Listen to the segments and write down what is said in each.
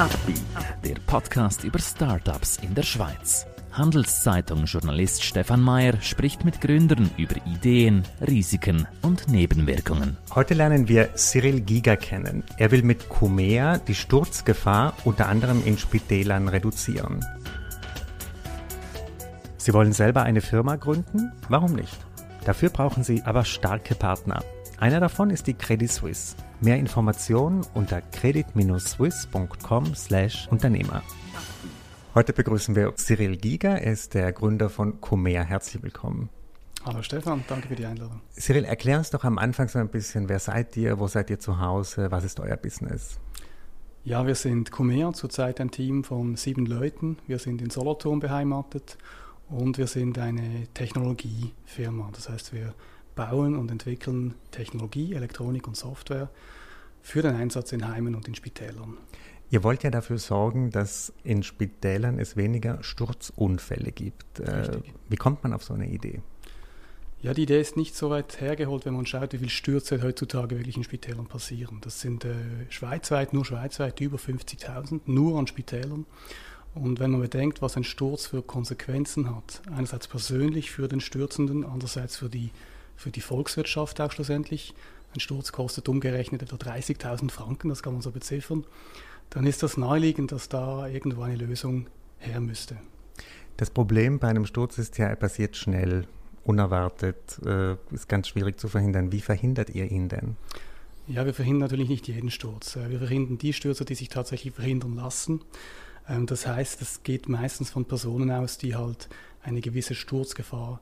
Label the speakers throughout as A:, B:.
A: Upbeat, der Podcast über Startups in der Schweiz. Handelszeitung-Journalist Stefan Mayer spricht mit Gründern über Ideen, Risiken und Nebenwirkungen.
B: Heute lernen wir Cyril Giga kennen. Er will mit Kumea die Sturzgefahr unter anderem in Spitälern reduzieren. Sie wollen selber eine Firma gründen? Warum nicht? Dafür brauchen Sie aber starke Partner. Einer davon ist die Credit Suisse. Mehr Informationen unter credit-swiss.com/Unternehmer. Heute begrüßen wir Cyril Giga, er ist der Gründer von Comer. Herzlich willkommen.
C: Hallo Stefan, danke für die Einladung.
B: Cyril, erklär uns doch am Anfang so ein bisschen, wer seid ihr, wo seid ihr zu Hause, was ist euer Business?
C: Ja, wir sind Comer, zurzeit ein Team von sieben Leuten. Wir sind in Solothurn beheimatet und wir sind eine Technologiefirma. Das heißt, wir bauen und entwickeln Technologie, Elektronik und Software für den Einsatz in Heimen und in Spitälern.
B: Ihr wollt ja dafür sorgen, dass in Spitälern es weniger Sturzunfälle gibt. Äh, Richtig. Wie kommt man auf so eine Idee?
C: Ja, die Idee ist nicht so weit hergeholt, wenn man schaut, wie viele Stürze heutzutage wirklich in Spitälern passieren. Das sind äh, schweizweit, nur schweizweit über 50.000, nur an Spitälern. Und wenn man bedenkt, was ein Sturz für Konsequenzen hat, einerseits persönlich für den Stürzenden, andererseits für die für die Volkswirtschaft auch schlussendlich. Ein Sturz kostet umgerechnet etwa 30.000 Franken, das kann man so beziffern. Dann ist das naheliegend, dass da irgendwo eine Lösung her müsste.
B: Das Problem bei einem Sturz ist ja, er passiert schnell, unerwartet, äh, ist ganz schwierig zu verhindern. Wie verhindert ihr ihn denn?
C: Ja, wir verhindern natürlich nicht jeden Sturz. Äh, wir verhindern die Stürze, die sich tatsächlich verhindern lassen. Ähm, das heißt, es geht meistens von Personen aus, die halt eine gewisse Sturzgefahr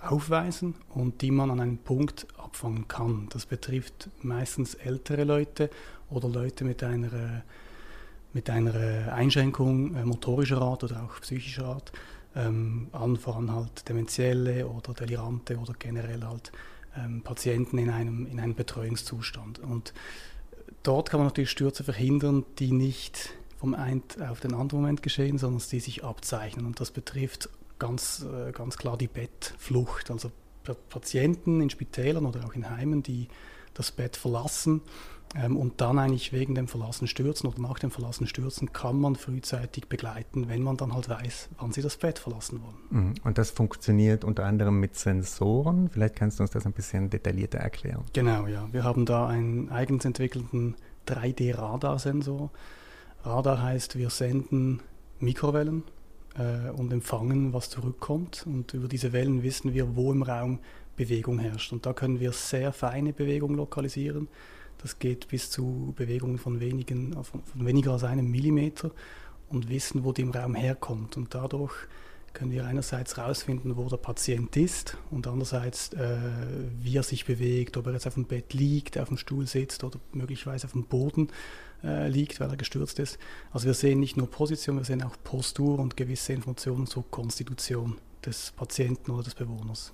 C: aufweisen und die man an einem Punkt abfangen kann. Das betrifft meistens ältere Leute oder Leute mit einer, mit einer Einschränkung äh, motorischer Art oder auch psychischer Art. Ähm, voran halt Dementielle oder Delirante oder generell halt ähm, Patienten in einem, in einem Betreuungszustand. Und dort kann man natürlich Stürze verhindern, die nicht vom einen auf den anderen Moment geschehen, sondern die sich abzeichnen. Und das betrifft ganz, äh, ganz klar die Bettflucht. Also Patienten in Spitälern oder auch in Heimen, die das Bett verlassen ähm, und dann eigentlich wegen dem Verlassen stürzen oder nach dem Verlassen stürzen, kann man frühzeitig begleiten, wenn man dann halt weiß, wann sie das Bett verlassen wollen.
B: Mhm. Und das funktioniert unter anderem mit Sensoren. Vielleicht kannst du uns das ein bisschen detaillierter erklären.
C: Genau, ja. Wir haben da einen eigens entwickelten 3D-Radarsensor. Radar heißt, wir senden Mikrowellen äh, und empfangen, was zurückkommt. Und über diese Wellen wissen wir, wo im Raum Bewegung herrscht. Und da können wir sehr feine Bewegungen lokalisieren. Das geht bis zu Bewegungen von, wenigen, von, von weniger als einem Millimeter und wissen, wo die im Raum herkommt. Und dadurch können wir einerseits herausfinden, wo der Patient ist und andererseits, äh, wie er sich bewegt, ob er jetzt auf dem Bett liegt, auf dem Stuhl sitzt oder möglicherweise auf dem Boden äh, liegt, weil er gestürzt ist. Also wir sehen nicht nur Position, wir sehen auch Postur und gewisse Informationen zur Konstitution des Patienten oder des Bewohners.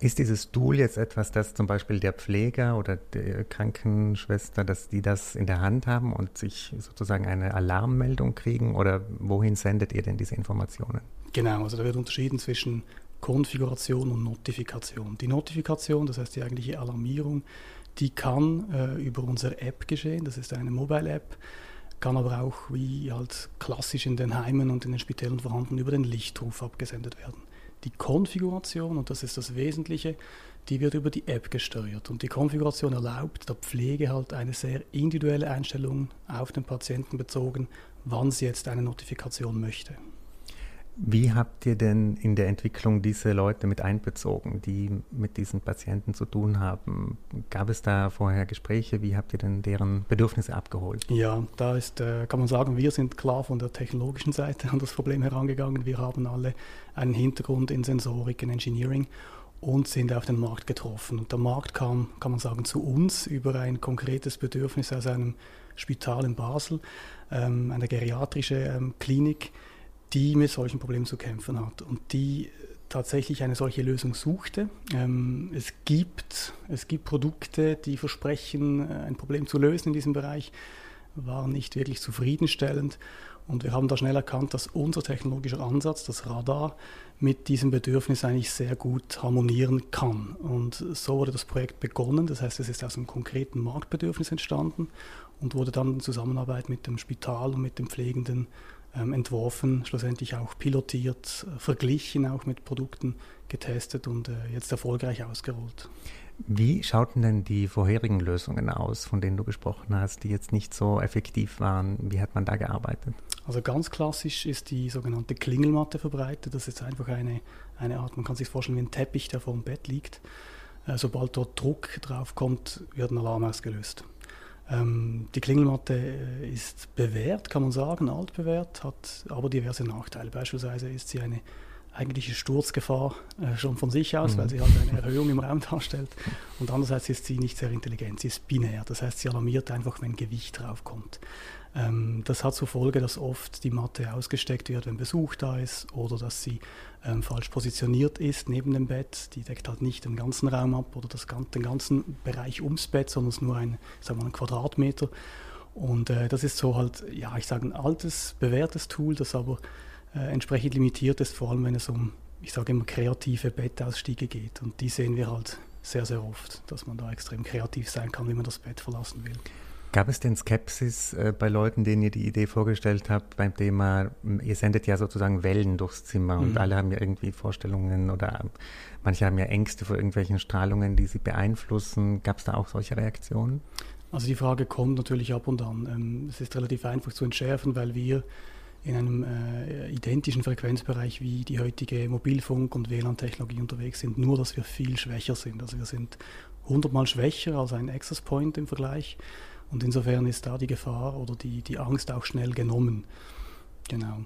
B: Ist dieses Tool jetzt etwas, das zum Beispiel der Pfleger oder der Krankenschwester, dass die das in der Hand haben und sich sozusagen eine Alarmmeldung kriegen oder wohin sendet ihr denn diese Informationen?
C: Genau, also da wird unterschieden zwischen Konfiguration und Notifikation. Die Notifikation, das heißt die eigentliche Alarmierung, die kann äh, über unsere App geschehen, das ist eine Mobile-App, kann aber auch wie halt klassisch in den Heimen und in den Spitälern vorhanden über den Lichtruf abgesendet werden. Die Konfiguration, und das ist das Wesentliche, die wird über die App gesteuert. Und die Konfiguration erlaubt der Pflege halt eine sehr individuelle Einstellung auf den Patienten bezogen, wann sie jetzt eine Notifikation möchte.
B: Wie habt ihr denn in der Entwicklung diese Leute mit einbezogen, die mit diesen Patienten zu tun haben? Gab es da vorher Gespräche? Wie habt ihr denn deren Bedürfnisse abgeholt?
C: Ja, da ist, äh, kann man sagen, wir sind klar von der technologischen Seite an das Problem herangegangen. Wir haben alle einen Hintergrund in Sensorik, in Engineering und sind auf den Markt getroffen. Und der Markt kam, kann man sagen, zu uns über ein konkretes Bedürfnis aus einem Spital in Basel, ähm, eine geriatrische ähm, Klinik die mit solchen Problemen zu kämpfen hat und die tatsächlich eine solche Lösung suchte. Ähm, es, gibt, es gibt Produkte, die versprechen, äh, ein Problem zu lösen in diesem Bereich, waren nicht wirklich zufriedenstellend. Und wir haben da schnell erkannt, dass unser technologischer Ansatz, das Radar, mit diesem Bedürfnis eigentlich sehr gut harmonieren kann. Und so wurde das Projekt begonnen. Das heißt, es ist aus einem konkreten Marktbedürfnis entstanden. und wurde dann in Zusammenarbeit mit dem Spital und mit dem Pflegenden entworfen, schlussendlich auch pilotiert, verglichen, auch mit Produkten getestet und äh, jetzt erfolgreich ausgerollt.
B: Wie schauten denn die vorherigen Lösungen aus, von denen du gesprochen hast, die jetzt nicht so effektiv waren? Wie hat man da gearbeitet?
C: Also ganz klassisch ist die sogenannte Klingelmatte verbreitet. Das ist einfach eine, eine Art, man kann sich vorstellen wie ein Teppich, der vor dem Bett liegt. Äh, sobald dort Druck drauf kommt, wird ein Alarm ausgelöst. Ähm, die Klingelmatte äh, ist bewährt, kann man sagen, altbewährt, hat aber diverse Nachteile. Beispielsweise ist sie eine eigentliche Sturzgefahr äh, schon von sich aus, mhm. weil sie halt eine Erhöhung im Raum darstellt. Und andererseits ist sie nicht sehr intelligent, sie ist binär. Das heißt, sie alarmiert einfach, wenn Gewicht draufkommt. Ähm, das hat zur Folge, dass oft die Matte ausgesteckt wird, wenn Besuch da ist oder dass sie ähm, falsch positioniert ist neben dem Bett. Die deckt halt nicht den ganzen Raum ab oder das, den ganzen Bereich ums Bett, sondern es ist nur ein, sagen wir, ein Quadratmeter. Und äh, das ist so halt, ja, ich sage ein altes, bewährtes Tool, das aber entsprechend limitiert ist, vor allem wenn es um, ich sage immer, kreative Bettausstiege geht. Und die sehen wir halt sehr, sehr oft, dass man da extrem kreativ sein kann, wie man das Bett verlassen will.
B: Gab es denn Skepsis äh, bei Leuten, denen ihr die Idee vorgestellt habt, beim Thema, ihr sendet ja sozusagen Wellen durchs Zimmer mhm. und alle haben ja irgendwie Vorstellungen oder manche haben ja Ängste vor irgendwelchen Strahlungen, die sie beeinflussen. Gab es da auch solche Reaktionen?
C: Also die Frage kommt natürlich ab und an. Ähm, es ist relativ einfach zu entschärfen, weil wir in einem äh, identischen Frequenzbereich wie die heutige Mobilfunk- und WLAN-Technologie unterwegs sind, nur dass wir viel schwächer sind. Also wir sind hundertmal schwächer als ein Access Point im Vergleich. Und insofern ist da die Gefahr oder die, die Angst auch schnell genommen. Genau.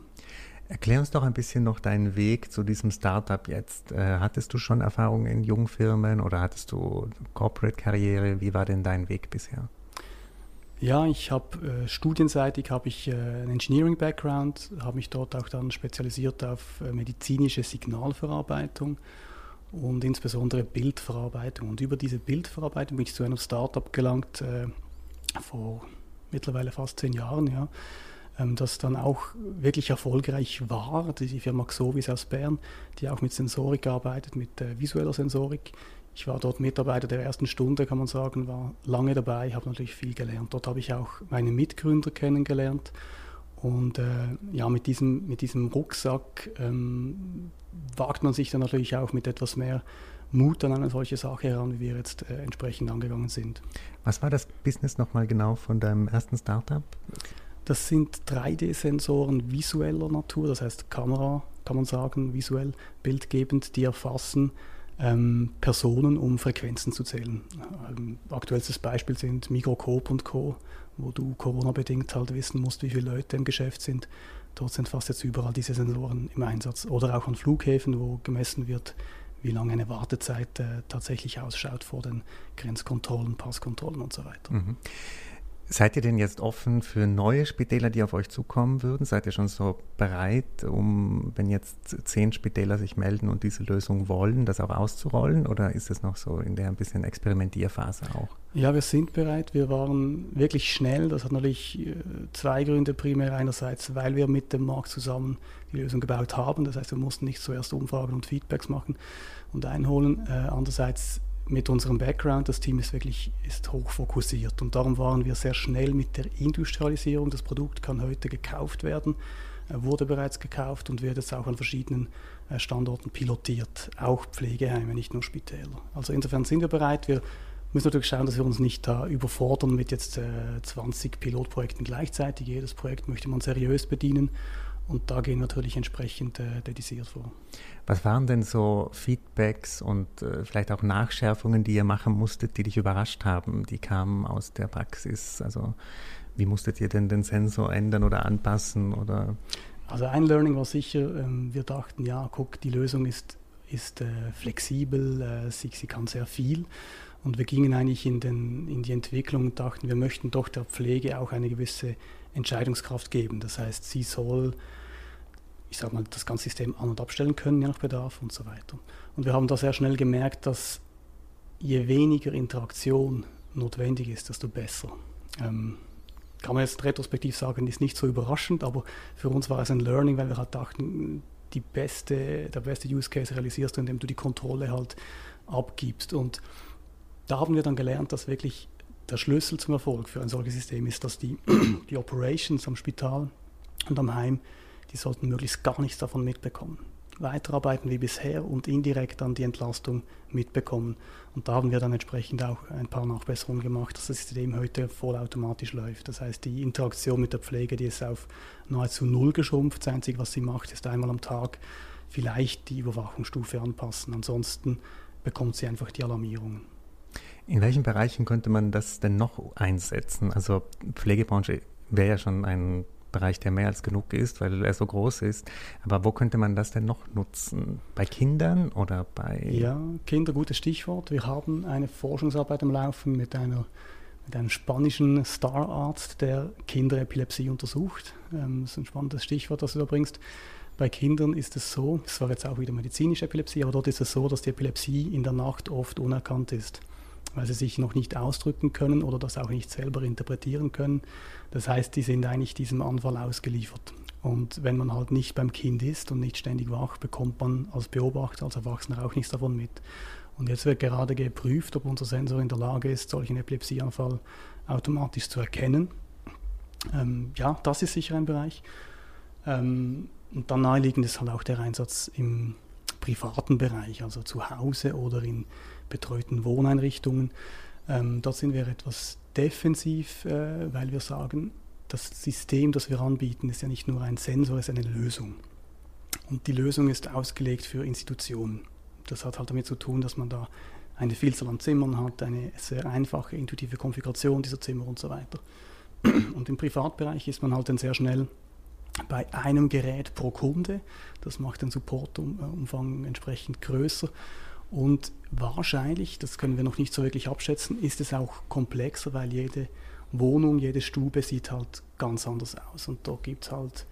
B: Erklär uns doch ein bisschen noch deinen Weg zu diesem Startup jetzt. Äh, hattest du schon Erfahrungen in Jungfirmen oder hattest du Corporate-Karriere? Wie war denn dein Weg bisher?
C: Ja, ich habe äh, studienseitig habe ich äh, einen Engineering-Background, habe mich dort auch dann spezialisiert auf äh, medizinische Signalverarbeitung und insbesondere Bildverarbeitung. Und über diese Bildverarbeitung bin ich zu einem Startup gelangt, äh, vor mittlerweile fast zehn Jahren, ja, ähm, das dann auch wirklich erfolgreich war. Die Firma Xovis aus Bern, die auch mit Sensorik arbeitet, mit äh, visueller Sensorik. Ich war dort Mitarbeiter der ersten Stunde, kann man sagen, war lange dabei, habe natürlich viel gelernt. Dort habe ich auch meine Mitgründer kennengelernt. Und äh, ja, mit diesem, mit diesem Rucksack ähm, wagt man sich dann natürlich auch mit etwas mehr Mut an eine solche Sache heran, wie wir jetzt äh, entsprechend angegangen sind.
B: Was war das Business nochmal genau von deinem ersten Startup?
C: Das sind 3D-Sensoren visueller Natur, das heißt Kamera, kann man sagen, visuell bildgebend, die erfassen ähm, Personen, um Frequenzen zu zählen. Ähm, aktuellstes Beispiel sind Migrocoop und Co., wo du Corona-bedingt halt wissen musst, wie viele Leute im Geschäft sind. Dort sind fast jetzt überall diese Sensoren im Einsatz. Oder auch an Flughäfen, wo gemessen wird, wie lange eine Wartezeit äh, tatsächlich ausschaut vor den Grenzkontrollen, Passkontrollen und so weiter. Mhm.
B: Seid ihr denn jetzt offen für neue Spitäler, die auf euch zukommen würden? Seid ihr schon so bereit, um, wenn jetzt zehn Spitäler sich melden und diese Lösung wollen, das auch auszurollen? Oder ist es noch so in der ein bisschen Experimentierphase auch?
C: Ja, wir sind bereit. Wir waren wirklich schnell. Das hat natürlich äh, zwei Gründe primär. Einerseits, weil wir mit dem Markt zusammen die Lösung gebaut haben. Das heißt, wir mussten nicht zuerst Umfragen und Feedbacks machen und einholen. Äh, andererseits mit unserem Background, das Team ist wirklich ist hoch fokussiert und darum waren wir sehr schnell mit der Industrialisierung. Das Produkt kann heute gekauft werden, wurde bereits gekauft und wird jetzt auch an verschiedenen äh, Standorten pilotiert, auch Pflegeheime, nicht nur Spitäler. Also insofern sind wir bereit. Wir müssen natürlich schauen, dass wir uns nicht da überfordern mit jetzt 20 äh, Pilotprojekten gleichzeitig. Jedes Projekt möchte man seriös bedienen und da gehen natürlich entsprechend äh, dediziert vor.
B: Was waren denn so Feedbacks und äh, vielleicht auch Nachschärfungen, die ihr machen musstet, die dich überrascht haben? Die kamen aus der Praxis. Also wie musstet ihr denn den Sensor ändern oder anpassen? Oder?
C: Also ein Learning war sicher, ähm, wir dachten, ja, guck, die Lösung ist, ist äh, flexibel, äh, sie, sie kann sehr viel. Und wir gingen eigentlich in, den, in die Entwicklung und dachten, wir möchten doch der Pflege auch eine gewisse Entscheidungskraft geben. Das heißt, sie soll, ich sage mal, das ganze System an- und abstellen können, je nach Bedarf und so weiter. Und wir haben da sehr schnell gemerkt, dass je weniger Interaktion notwendig ist, desto besser. Ähm, kann man jetzt retrospektiv sagen, ist nicht so überraschend, aber für uns war es ein Learning, weil wir halt dachten, die beste, der beste Use Case realisierst du, indem du die Kontrolle halt abgibst. Und da haben wir dann gelernt, dass wirklich der Schlüssel zum Erfolg für ein solches System ist, dass die, die Operations am Spital und am Heim, die sollten möglichst gar nichts davon mitbekommen. Weiterarbeiten wie bisher und indirekt dann die Entlastung mitbekommen. Und da haben wir dann entsprechend auch ein paar Nachbesserungen gemacht, dass das System heute vollautomatisch läuft. Das heißt, die Interaktion mit der Pflege, die ist auf nahezu null geschrumpft. Das Einzige, was sie macht, ist einmal am Tag vielleicht die Überwachungsstufe anpassen. Ansonsten bekommt sie einfach die Alarmierungen.
B: In welchen Bereichen könnte man das denn noch einsetzen? Also Pflegebranche wäre ja schon ein Bereich, der mehr als genug ist, weil er so groß ist. Aber wo könnte man das denn noch nutzen? Bei Kindern oder bei...
C: Ja, Kinder, gutes Stichwort. Wir haben eine Forschungsarbeit am Laufen mit, einer, mit einem spanischen Stararzt, der Kinderepilepsie untersucht. Ähm, das ist ein spannendes Stichwort, das du da bringst. Bei Kindern ist es so, das war jetzt auch wieder medizinische Epilepsie, aber dort ist es so, dass die Epilepsie in der Nacht oft unerkannt ist weil sie sich noch nicht ausdrücken können oder das auch nicht selber interpretieren können. Das heißt, die sind eigentlich diesem Anfall ausgeliefert. Und wenn man halt nicht beim Kind ist und nicht ständig wach, bekommt man als Beobachter, als Erwachsener auch nichts davon mit. Und jetzt wird gerade geprüft, ob unser Sensor in der Lage ist, solchen Epilepsieanfall automatisch zu erkennen. Ähm, ja, das ist sicher ein Bereich. Ähm, und dann naheliegend ist halt auch der Einsatz im privaten Bereich, also zu Hause oder in betreuten Wohneinrichtungen. Ähm, dort sind wir etwas defensiv, äh, weil wir sagen, das System, das wir anbieten, ist ja nicht nur ein Sensor, es ist eine Lösung. Und die Lösung ist ausgelegt für Institutionen. Das hat halt damit zu tun, dass man da eine Vielzahl an Zimmern hat, eine sehr einfache, intuitive Konfiguration dieser Zimmer und so weiter. Und im Privatbereich ist man halt dann sehr schnell bei einem Gerät pro Kunde. Das macht den Supportumfang entsprechend größer. Und wahrscheinlich, das können wir noch nicht so wirklich abschätzen, ist es auch komplexer, weil jede Wohnung, jede Stube sieht halt ganz anders aus. Und da gibt es halt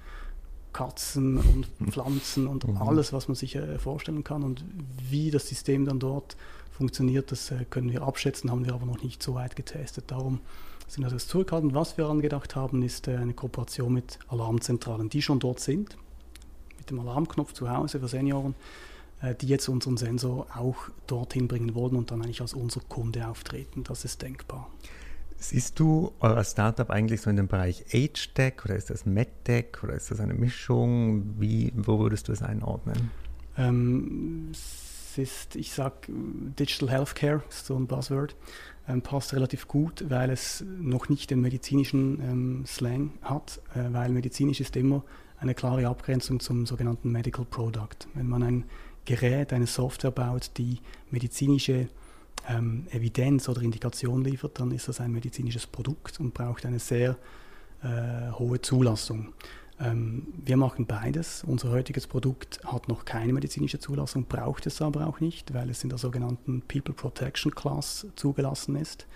C: Katzen und Pflanzen und mhm. alles, was man sich äh, vorstellen kann. Und wie das System dann dort funktioniert, das äh, können wir abschätzen, haben wir aber noch nicht so weit getestet. Darum sind wir das zurückhaltend. Was wir angedacht haben, ist äh, eine Kooperation mit Alarmzentralen, die schon dort sind, mit dem Alarmknopf zu Hause für Senioren die jetzt unseren Sensor auch dorthin bringen wollen und dann eigentlich als unser Kunde auftreten. Das ist denkbar.
B: Siehst du euer Startup eigentlich so in dem Bereich Age-Tech oder ist das MedTech oder ist das eine Mischung? Wie, wo würdest du es einordnen?
C: Ähm, es ist, ich sage, Digital Healthcare, ist so ein Buzzword, ähm, passt relativ gut, weil es noch nicht den medizinischen ähm, Slang hat, äh, weil medizinisch ist immer eine klare Abgrenzung zum sogenannten Medical Product. Wenn man ein Gerät, eine Software baut, die medizinische ähm, Evidenz oder Indikation liefert, dann ist das ein medizinisches Produkt und braucht eine sehr äh, hohe Zulassung. Ähm, wir machen beides. Unser heutiges Produkt hat noch keine medizinische Zulassung, braucht es aber auch nicht, weil es in der sogenannten People Protection Class zugelassen ist.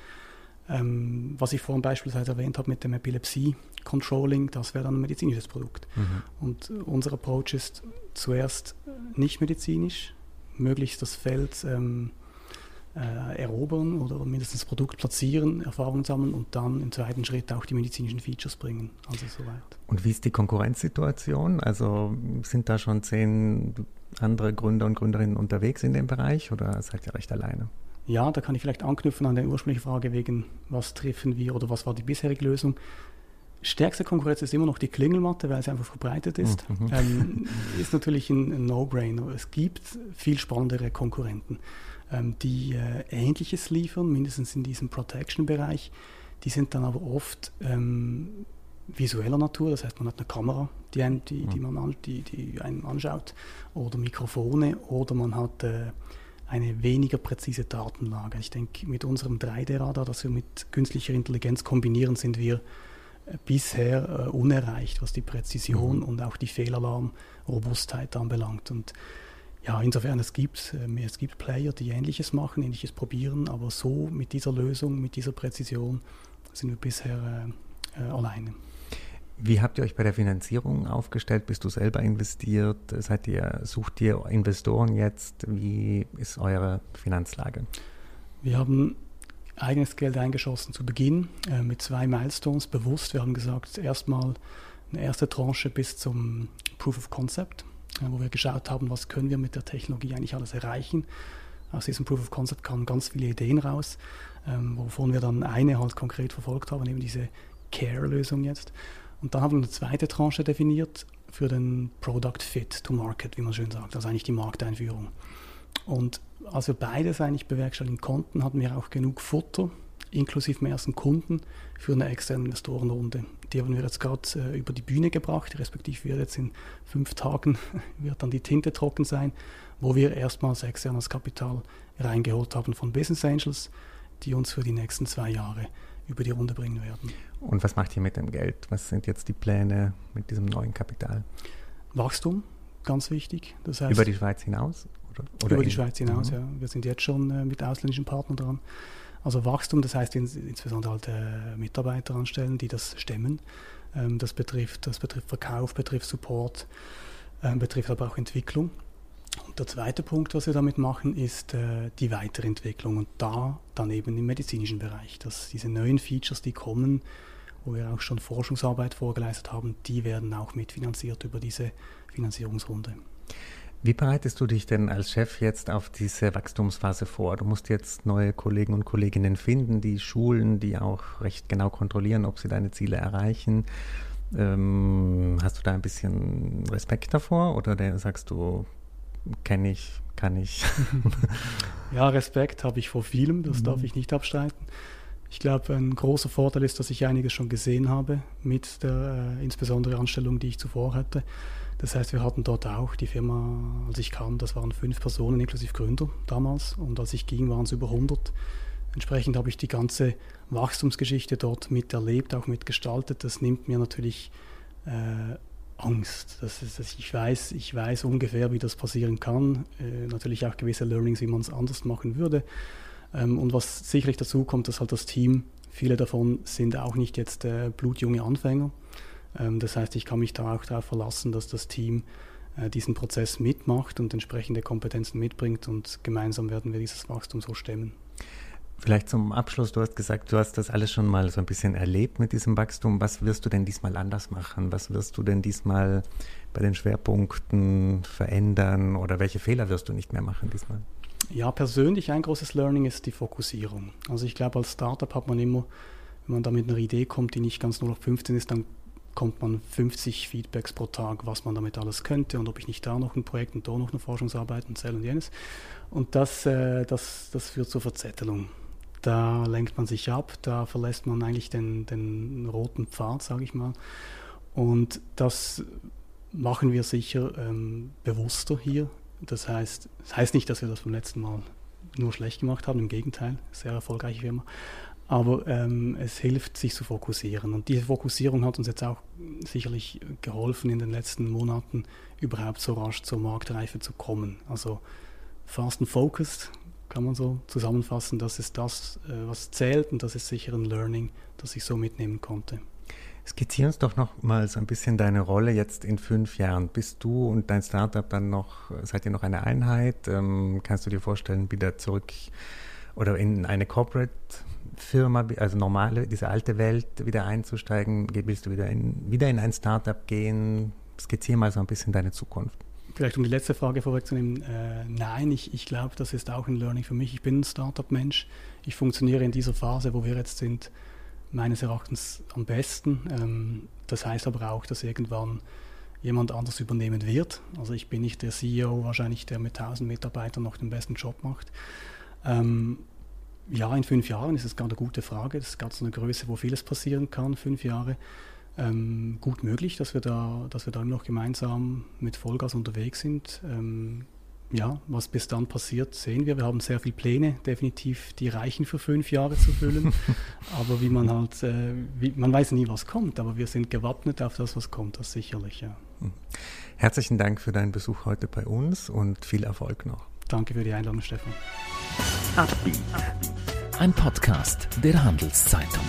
C: Ähm, was ich vorhin beispielsweise erwähnt habe mit dem Epilepsie-Controlling, das wäre dann ein medizinisches Produkt. Mhm. Und unser Approach ist zuerst nicht medizinisch, möglichst das Feld ähm, äh, erobern oder mindestens das Produkt platzieren, Erfahrungen sammeln und dann im zweiten Schritt auch die medizinischen Features bringen. Also soweit.
B: Und wie ist die Konkurrenzsituation? Also sind da schon zehn andere Gründer und Gründerinnen unterwegs in dem Bereich oder seid ihr recht alleine?
C: Ja, da kann ich vielleicht anknüpfen an die ursprüngliche Frage wegen, was treffen wir oder was war die bisherige Lösung. Stärkste Konkurrenz ist immer noch die Klingelmatte, weil sie einfach verbreitet ist. Mhm. Ähm, ist natürlich ein, ein No-Brainer. Es gibt viel spannendere Konkurrenten, ähm, die äh, Ähnliches liefern, mindestens in diesem Protection-Bereich. Die sind dann aber oft ähm, visueller Natur, das heißt, man hat eine Kamera, die, einen, die, die, man an, die, die einem anschaut, oder Mikrofone, oder man hat äh, eine weniger präzise Datenlage. Ich denke, mit unserem 3D-Radar, das wir mit künstlicher Intelligenz kombinieren, sind wir äh, bisher äh, unerreicht, was die Präzision mhm. und auch die Fehlalarm-Robustheit anbelangt. Und ja, insofern, es gibt, äh, es gibt Player, die Ähnliches machen, Ähnliches probieren, aber so mit dieser Lösung, mit dieser Präzision sind wir bisher äh, äh alleine.
B: Wie habt ihr euch bei der Finanzierung aufgestellt? Bist du selber investiert? Seid ihr, sucht ihr Investoren jetzt? Wie ist eure Finanzlage?
C: Wir haben eigenes Geld eingeschossen zu Beginn äh, mit zwei Milestones bewusst. Wir haben gesagt, erstmal eine erste Tranche bis zum Proof of Concept, äh, wo wir geschaut haben, was können wir mit der Technologie eigentlich alles erreichen. aus diesem Proof of Concept kamen ganz viele Ideen raus, ähm, wovon wir dann eine halt konkret verfolgt haben, eben diese Care-Lösung jetzt. Und dann haben wir eine zweite Tranche definiert für den Product Fit to Market, wie man schön sagt, also eigentlich die Markteinführung. Und als wir beides eigentlich bewerkstelligen konnten, hatten wir auch genug Futter, inklusive dem ersten Kunden, für eine externe Investorenrunde. Die haben wir jetzt gerade äh, über die Bühne gebracht, respektive wird jetzt in fünf Tagen wird dann die Tinte trocken sein, wo wir erstmals externes Kapital reingeholt haben von Business Angels, die uns für die nächsten zwei Jahre über die Runde bringen werden.
B: Und was macht ihr mit dem Geld? Was sind jetzt die Pläne mit diesem neuen Kapital?
C: Wachstum, ganz wichtig.
B: Das heißt, über die Schweiz hinaus?
C: Oder, oder über die Schweiz hinaus, mhm. ja. Wir sind jetzt schon äh, mit ausländischen Partnern dran. Also Wachstum, das heißt ins, insbesondere halt äh, Mitarbeiter anstellen, die das stemmen. Ähm, das, betrifft, das betrifft Verkauf, betrifft Support, äh, betrifft aber auch Entwicklung. Und der zweite Punkt, was wir damit machen, ist äh, die Weiterentwicklung und da dann eben im medizinischen Bereich, dass diese neuen Features, die kommen, wo wir auch schon Forschungsarbeit vorgeleistet haben, die werden auch mitfinanziert über diese Finanzierungsrunde.
B: Wie bereitest du dich denn als Chef jetzt auf diese Wachstumsphase vor? Du musst jetzt neue Kollegen und Kolleginnen finden, die schulen, die auch recht genau kontrollieren, ob sie deine Ziele erreichen. Ähm, hast du da ein bisschen Respekt davor oder sagst du, kenne ich, kann ich?
C: ja, Respekt habe ich vor vielem, das mhm. darf ich nicht abstreiten. Ich glaube, ein großer Vorteil ist, dass ich einiges schon gesehen habe mit der äh, insbesondere Anstellung, die ich zuvor hatte. Das heißt, wir hatten dort auch die Firma, als ich kam, das waren fünf Personen inklusive Gründer damals und als ich ging, waren es über 100. Entsprechend habe ich die ganze Wachstumsgeschichte dort miterlebt, auch mitgestaltet. Das nimmt mir natürlich äh, Angst. Das ist, das ich, weiß, ich weiß ungefähr, wie das passieren kann. Äh, natürlich auch gewisse Learnings, wie man es anders machen würde. Ähm, und was sicherlich dazu kommt, dass halt das Team, viele davon sind auch nicht jetzt äh, blutjunge Anfänger. Ähm, das heißt, ich kann mich da auch darauf verlassen, dass das Team äh, diesen Prozess mitmacht und entsprechende Kompetenzen mitbringt und gemeinsam werden wir dieses Wachstum so stemmen.
B: Vielleicht zum Abschluss, du hast gesagt, du hast das alles schon mal so ein bisschen erlebt mit diesem Wachstum. Was wirst du denn diesmal anders machen? Was wirst du denn diesmal bei den Schwerpunkten verändern oder welche Fehler wirst du nicht mehr machen diesmal?
C: Ja, persönlich ein großes Learning ist die Fokussierung. Also ich glaube, als Startup hat man immer, wenn man da mit einer Idee kommt, die nicht ganz 0 auf 15 ist, dann kommt man 50 Feedbacks pro Tag, was man damit alles könnte und ob ich nicht da noch ein Projekt und da noch eine Forschungsarbeit und Zell und jenes. Und das, äh, das, das führt zur Verzettelung. Da lenkt man sich ab, da verlässt man eigentlich den, den roten Pfad, sage ich mal. Und das machen wir sicher ähm, bewusster hier das heißt, das heißt nicht, dass wir das beim letzten Mal nur schlecht gemacht haben, im Gegenteil, sehr erfolgreiche Firma. Aber ähm, es hilft, sich zu fokussieren. Und diese Fokussierung hat uns jetzt auch sicherlich geholfen, in den letzten Monaten überhaupt so rasch zur Marktreife zu kommen. Also fast and focused kann man so zusammenfassen. Das ist das, äh, was zählt und das ist sicher ein Learning, das ich so mitnehmen konnte.
B: Skizzier uns doch noch mal so ein bisschen deine Rolle jetzt in fünf Jahren. Bist du und dein Startup dann noch, seid ihr noch eine Einheit? Ähm, kannst du dir vorstellen, wieder zurück oder in eine Corporate Firma, also normale, diese alte Welt wieder einzusteigen? Willst du wieder in, wieder in ein Startup gehen? Skizziere mal so ein bisschen deine Zukunft.
C: Vielleicht um die letzte Frage vorwegzunehmen, äh, nein, ich, ich glaube, das ist auch ein Learning für mich. Ich bin ein Startup-Mensch. Ich funktioniere in dieser Phase, wo wir jetzt sind, meines Erachtens am besten. Ähm, das heißt aber auch, dass irgendwann jemand anders übernehmen wird. Also ich bin nicht der CEO wahrscheinlich, der mit 1000 Mitarbeitern noch den besten Job macht. Ähm, ja, in fünf Jahren ist es gerade eine gute Frage. Das ist gerade so eine Größe, wo vieles passieren kann, fünf Jahre. Ähm, gut möglich, dass wir da, dass wir da immer noch gemeinsam mit Vollgas unterwegs sind. Ähm, ja, was bis dann passiert, sehen wir. Wir haben sehr viele Pläne, definitiv, die reichen für fünf Jahre zu füllen. aber wie man halt, äh, wie, man weiß nie, was kommt, aber wir sind gewappnet auf das, was kommt, das sicherlich, ja. Hm.
B: Herzlichen Dank für deinen Besuch heute bei uns und viel Erfolg noch.
C: Danke für die Einladung, Stefan.
A: Ein Podcast der Handelszeitung.